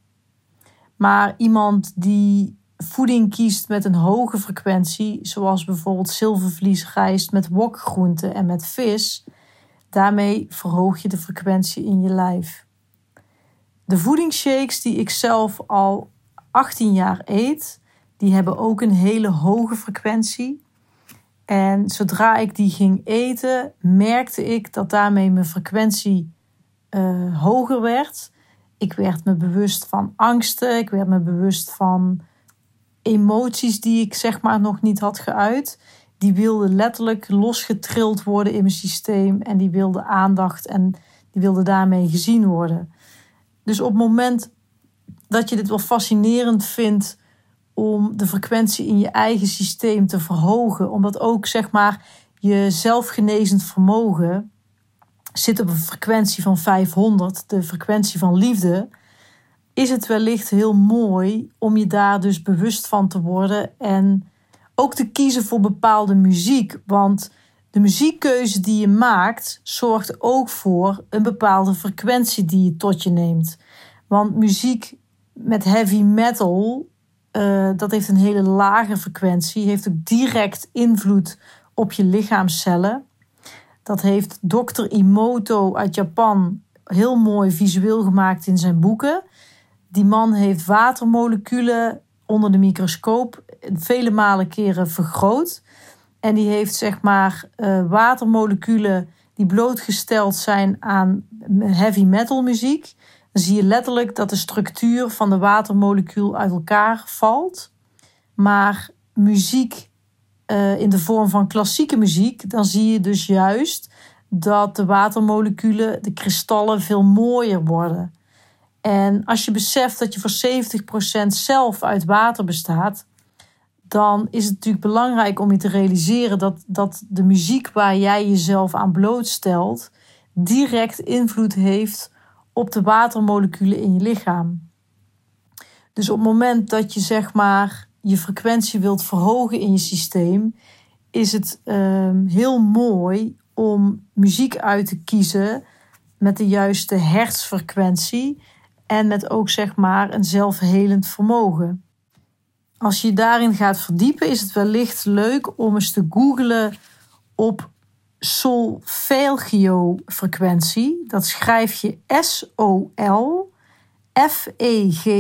Maar iemand die voeding kiest met een hoge frequentie, zoals bijvoorbeeld zilvervlies, rijst met wokgroenten en met vis, daarmee verhoog je de frequentie in je lijf. De voedingsshakes die ik zelf al 18 jaar eet, die hebben ook een hele hoge frequentie. En zodra ik die ging eten, merkte ik dat daarmee mijn frequentie uh, hoger werd. Ik werd me bewust van angsten. Ik werd me bewust van emoties die ik zeg maar nog niet had geuit. Die wilden letterlijk losgetrild worden in mijn systeem. En die wilden aandacht en die wilden daarmee gezien worden. Dus op het moment dat je dit wel fascinerend vindt om de frequentie in je eigen systeem te verhogen, omdat ook zeg maar je zelfgenezend vermogen zit op een frequentie van 500, de frequentie van liefde, is het wellicht heel mooi om je daar dus bewust van te worden en ook te kiezen voor bepaalde muziek. Want de muziekkeuze die je maakt zorgt ook voor een bepaalde frequentie die je tot je neemt. Want muziek met heavy metal, uh, dat heeft een hele lage frequentie, heeft ook direct invloed op je lichaamcellen. Dat heeft Dr. Imoto uit Japan heel mooi visueel gemaakt in zijn boeken. Die man heeft watermoleculen onder de microscoop vele malen keren vergroot. En die heeft zeg maar uh, watermoleculen die blootgesteld zijn aan heavy metal muziek. Dan zie je letterlijk dat de structuur van de watermolecuul uit elkaar valt. Maar muziek uh, in de vorm van klassieke muziek, dan zie je dus juist dat de watermoleculen, de kristallen, veel mooier worden. En als je beseft dat je voor 70% zelf uit water bestaat, dan is het natuurlijk belangrijk om je te realiseren dat, dat de muziek waar jij jezelf aan blootstelt, direct invloed heeft op de watermoleculen in je lichaam. Dus op het moment dat je zeg maar je frequentie wilt verhogen in je systeem, is het um, heel mooi om muziek uit te kiezen met de juiste hertzfrequentie en met ook zeg maar een zelfhelend vermogen. Als je daarin gaat verdiepen, is het wellicht leuk om eens te googlen op solfeggio frequentie. Dat schrijf je S-O-L F-E-G-G-I-O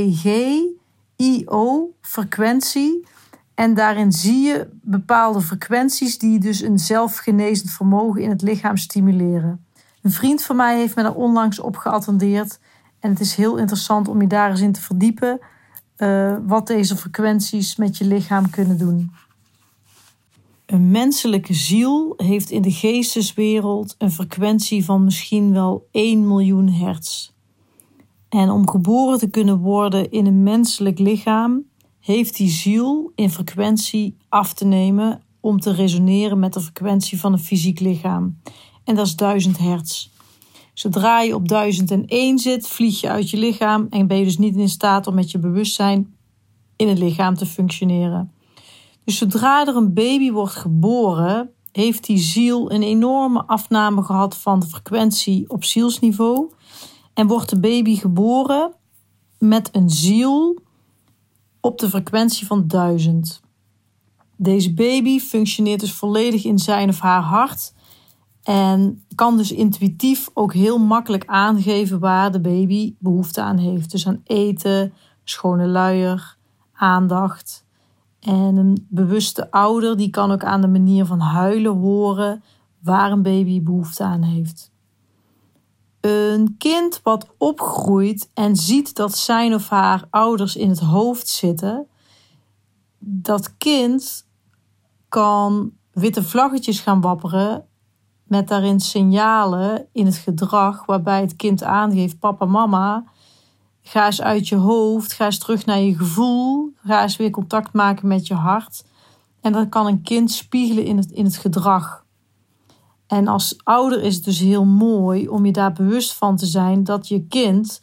frequentie. En daarin zie je bepaalde frequenties die dus een zelfgenezend vermogen in het lichaam stimuleren. Een vriend van mij heeft me daar onlangs op geattendeerd. En het is heel interessant om je daar eens in te verdiepen. Uh, wat deze frequenties met je lichaam kunnen doen. Een menselijke ziel heeft in de geesteswereld een frequentie van misschien wel 1 miljoen hertz. En om geboren te kunnen worden in een menselijk lichaam, heeft die ziel in frequentie af te nemen om te resoneren met de frequentie van een fysiek lichaam. En dat is 1000 hertz. Zodra je op 1001 zit, vlieg je uit je lichaam en ben je dus niet in staat om met je bewustzijn in het lichaam te functioneren. Dus zodra er een baby wordt geboren, heeft die ziel een enorme afname gehad van de frequentie op zielsniveau. En wordt de baby geboren met een ziel op de frequentie van 1000. Deze baby functioneert dus volledig in zijn of haar hart en kan dus intuïtief ook heel makkelijk aangeven waar de baby behoefte aan heeft. Dus aan eten, schone luier, aandacht. En een bewuste ouder die kan ook aan de manier van huilen horen waar een baby behoefte aan heeft. Een kind wat opgroeit en ziet dat zijn of haar ouders in het hoofd zitten, dat kind kan witte vlaggetjes gaan wapperen met daarin signalen in het gedrag waarbij het kind aangeeft: papa, mama, ga eens uit je hoofd, ga eens terug naar je gevoel, ga eens weer contact maken met je hart. En dat kan een kind spiegelen in het, in het gedrag. En als ouder is het dus heel mooi om je daar bewust van te zijn dat je kind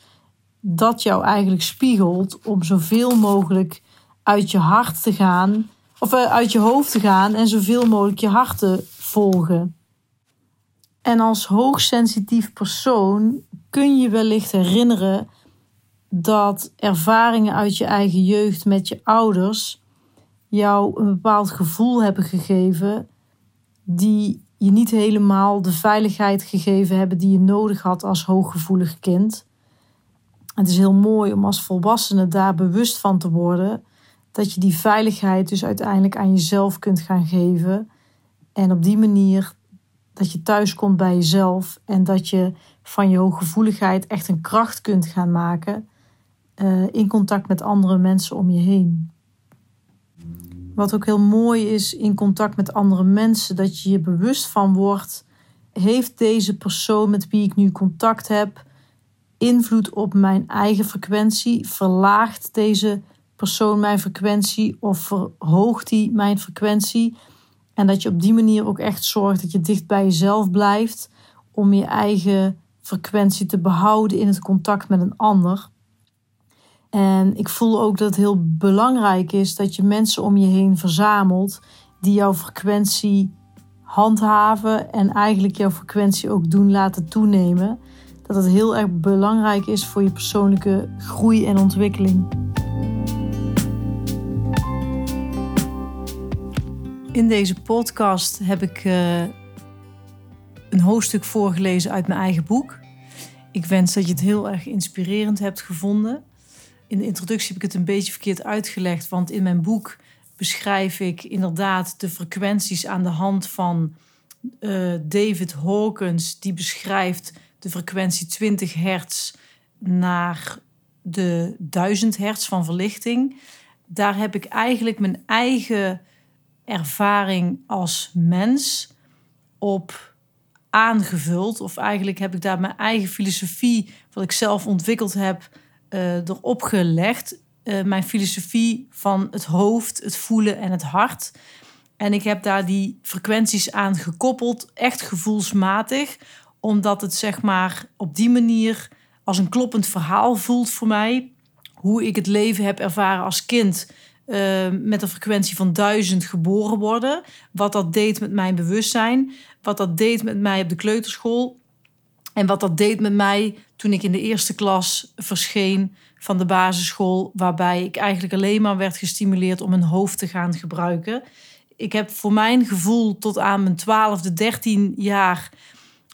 dat jou eigenlijk spiegelt om zoveel mogelijk uit je hart te gaan, of eh, uit je hoofd te gaan en zoveel mogelijk je hart te volgen. En als hoogsensitief persoon kun je wellicht herinneren dat ervaringen uit je eigen jeugd met je ouders jou een bepaald gevoel hebben gegeven die je niet helemaal de veiligheid gegeven hebben die je nodig had als hooggevoelig kind. Het is heel mooi om als volwassene daar bewust van te worden dat je die veiligheid dus uiteindelijk aan jezelf kunt gaan geven en op die manier dat je thuis komt bij jezelf en dat je van je hooggevoeligheid echt een kracht kunt gaan maken uh, in contact met andere mensen om je heen. Wat ook heel mooi is in contact met andere mensen, dat je je bewust van wordt: heeft deze persoon met wie ik nu contact heb invloed op mijn eigen frequentie? Verlaagt deze persoon mijn frequentie of verhoogt die mijn frequentie? En dat je op die manier ook echt zorgt dat je dicht bij jezelf blijft om je eigen frequentie te behouden in het contact met een ander. En ik voel ook dat het heel belangrijk is dat je mensen om je heen verzamelt die jouw frequentie handhaven en eigenlijk jouw frequentie ook doen laten toenemen. Dat het heel erg belangrijk is voor je persoonlijke groei en ontwikkeling. In deze podcast heb ik uh, een hoofdstuk voorgelezen uit mijn eigen boek. Ik wens dat je het heel erg inspirerend hebt gevonden. In de introductie heb ik het een beetje verkeerd uitgelegd, want in mijn boek beschrijf ik inderdaad de frequenties aan de hand van uh, David Hawkins, die beschrijft de frequentie 20 hertz naar de 1000 hertz van verlichting. Daar heb ik eigenlijk mijn eigen ervaring als mens op aangevuld. Of eigenlijk heb ik daar mijn eigen filosofie, wat ik zelf ontwikkeld heb, erop gelegd. Uh, mijn filosofie van het hoofd, het voelen en het hart. En ik heb daar die frequenties aan gekoppeld, echt gevoelsmatig, omdat het zeg maar op die manier als een kloppend verhaal voelt voor mij. Hoe ik het leven heb ervaren als kind uh, met een frequentie van duizend geboren worden. Wat dat deed met mijn bewustzijn. Wat dat deed met mij op de kleuterschool. En wat dat deed met mij toen ik in de eerste klas verscheen van de basisschool. Waarbij ik eigenlijk alleen maar werd gestimuleerd om mijn hoofd te gaan gebruiken. Ik heb voor mijn gevoel tot aan mijn twaalfde, dertien jaar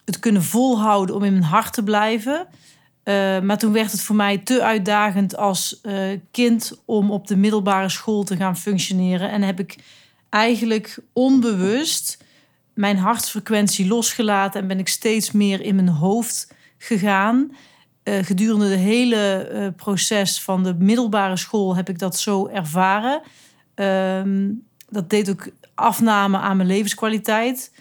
het kunnen volhouden om in mijn hart te blijven. Uh, maar toen werd het voor mij te uitdagend als uh, kind om op de middelbare school te gaan functioneren. En heb ik eigenlijk onbewust mijn hartfrequentie losgelaten en ben ik steeds meer in mijn hoofd gegaan. Uh, gedurende het hele proces van de middelbare school heb ik dat zo ervaren. Ehm, dat deed ook afname aan mijn levenskwaliteit.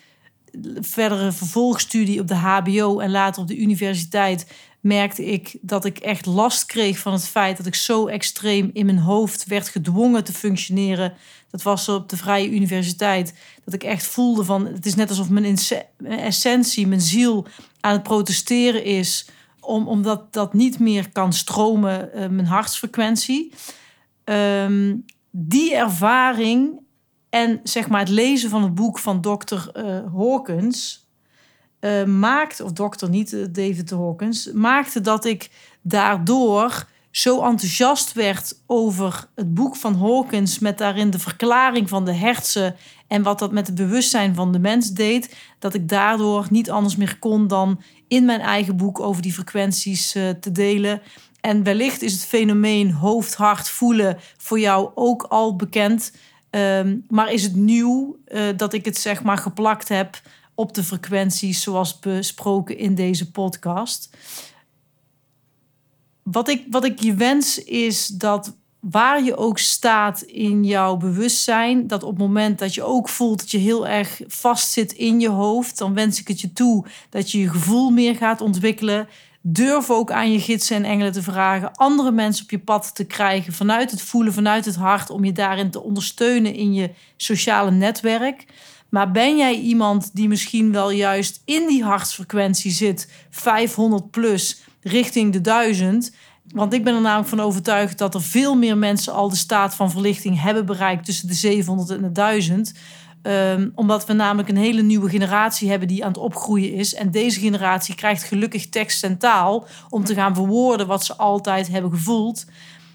Verdere vervolgstudie op de HBO en later op de universiteit merkte ik dat ik echt last kreeg van het feit dat ik zo extreem in mijn hoofd werd gedwongen te functioneren. Dat was op de Vrije Universiteit. Dat ik echt voelde van het is net alsof mijn essentie, mijn ziel aan het protesteren is. Om, omdat dat niet meer kan stromen, uh, mijn hartsfrequentie. Ehm, die ervaring en zeg maar het lezen van het boek van dokter uh, Hawkins uh, maakte, of dokter niet, David Hawkins, maakte dat ik daardoor zo enthousiast werd over het boek van Hawkins met daarin de verklaring van de hersen en wat dat met het bewustzijn van de mens deed, dat ik daardoor niet anders meer kon dan in mijn eigen boek over die frequenties uh, te delen. En wellicht is het fenomeen hoofd, hart, voelen voor jou ook al bekend. Um, maar is het nieuw uh, dat ik het zeg maar geplakt heb op de frequenties zoals besproken in deze podcast. Wat ik, wat ik je wens is dat waar je ook staat in jouw bewustzijn, dat op het moment dat je ook voelt dat je heel erg vastzit in je hoofd, dan wens ik het je toe dat je je gevoel meer gaat ontwikkelen. Durf ook aan je gidsen en engelen te vragen, andere mensen op je pad te krijgen vanuit het voelen, vanuit het hart, om je daarin te ondersteunen in je sociale netwerk. Maar ben jij iemand die misschien wel juist in die hartsfrequentie zit, 500 plus, richting de 1000? Want ik ben er namelijk van overtuigd dat er veel meer mensen al de staat van verlichting hebben bereikt tussen de 700 en de 1000. Um, omdat we namelijk een hele nieuwe generatie hebben die aan het opgroeien is. En deze generatie krijgt gelukkig tekst en taal om te gaan verwoorden wat ze altijd hebben gevoeld.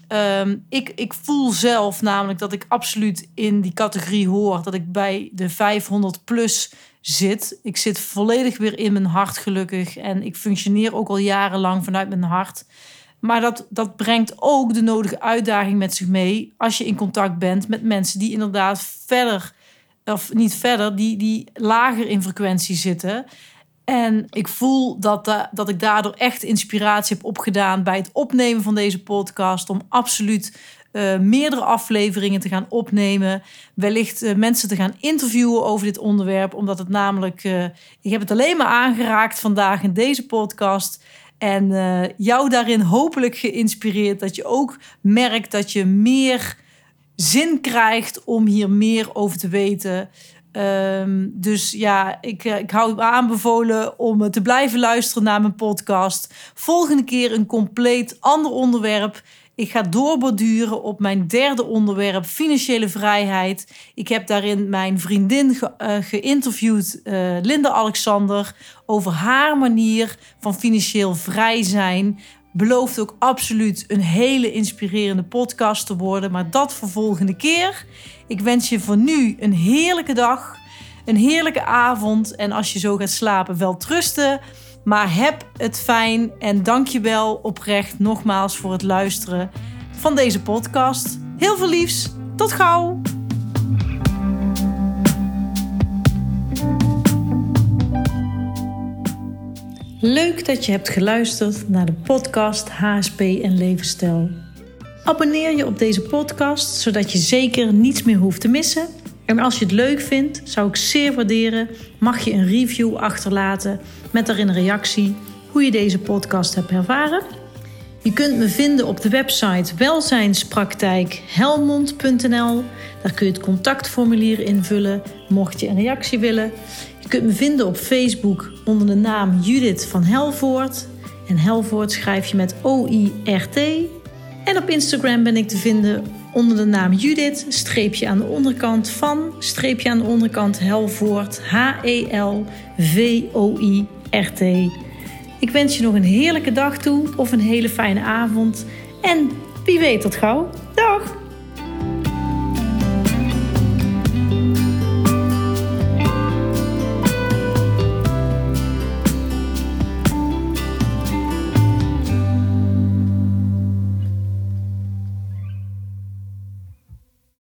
Um, ik, ik voel zelf namelijk dat ik absoluut in die categorie hoor. Dat ik bij de 500 plus zit. Ik zit volledig weer in mijn hart gelukkig. En ik functioneer ook al jarenlang vanuit mijn hart. Maar dat, dat brengt ook de nodige uitdaging met zich mee. Als je in contact bent met mensen die inderdaad verder, of niet verder, die, die lager in frequentie zitten. En ik voel dat, dat ik daardoor echt inspiratie heb opgedaan bij het opnemen van deze podcast. Om absoluut uh, meerdere afleveringen te gaan opnemen. Wellicht uh, mensen te gaan interviewen over dit onderwerp. Omdat het namelijk, uh, ik heb het alleen maar aangeraakt vandaag in deze podcast. En jou daarin hopelijk geïnspireerd. Dat je ook merkt dat je meer zin krijgt om hier meer over te weten. Um, dus ja, ik, eh, ik hou aanbevolen om te blijven luisteren naar mijn podcast. Volgende keer een compleet ander onderwerp. Ik ga doorborduren op mijn derde onderwerp, financiële vrijheid. Ik heb daarin mijn vriendin ge, uh, geïnterviewd, uh, Linda Alexander, over haar manier van financieel vrij zijn. Belooft ook absoluut een hele inspirerende podcast te worden, maar dat voor volgende keer. Ik wens je voor nu een heerlijke dag, een heerlijke avond en als je zo gaat slapen, wel trusten. Maar heb het fijn en dank je wel oprecht nogmaals voor het luisteren van deze podcast. Heel veel liefs, tot gauw! Leuk dat je hebt geluisterd naar de podcast HSP en Levensstijl. Abonneer je op deze podcast, zodat je zeker niets meer hoeft te missen. En als je het leuk vindt, zou ik zeer waarderen, mag je een review achterlaten met daarin een reactie hoe je deze podcast hebt ervaren. Je kunt me vinden op de website welzijnspraktijkhelmond.nl. Daar kun je het contactformulier invullen, mocht je een reactie willen. Je kunt me vinden op Facebook onder de naam Judith van Helvoort. En Helvoort schrijf je met O-I-R-T. En op Instagram ben ik te vinden onder de naam Judith, streepje aan de onderkant van, streepje aan de onderkant Helvoort, H-E-L-V-O-I-R-T. Ik wens je nog een heerlijke dag toe of een hele fijne avond. En wie weet tot gauw. Dag!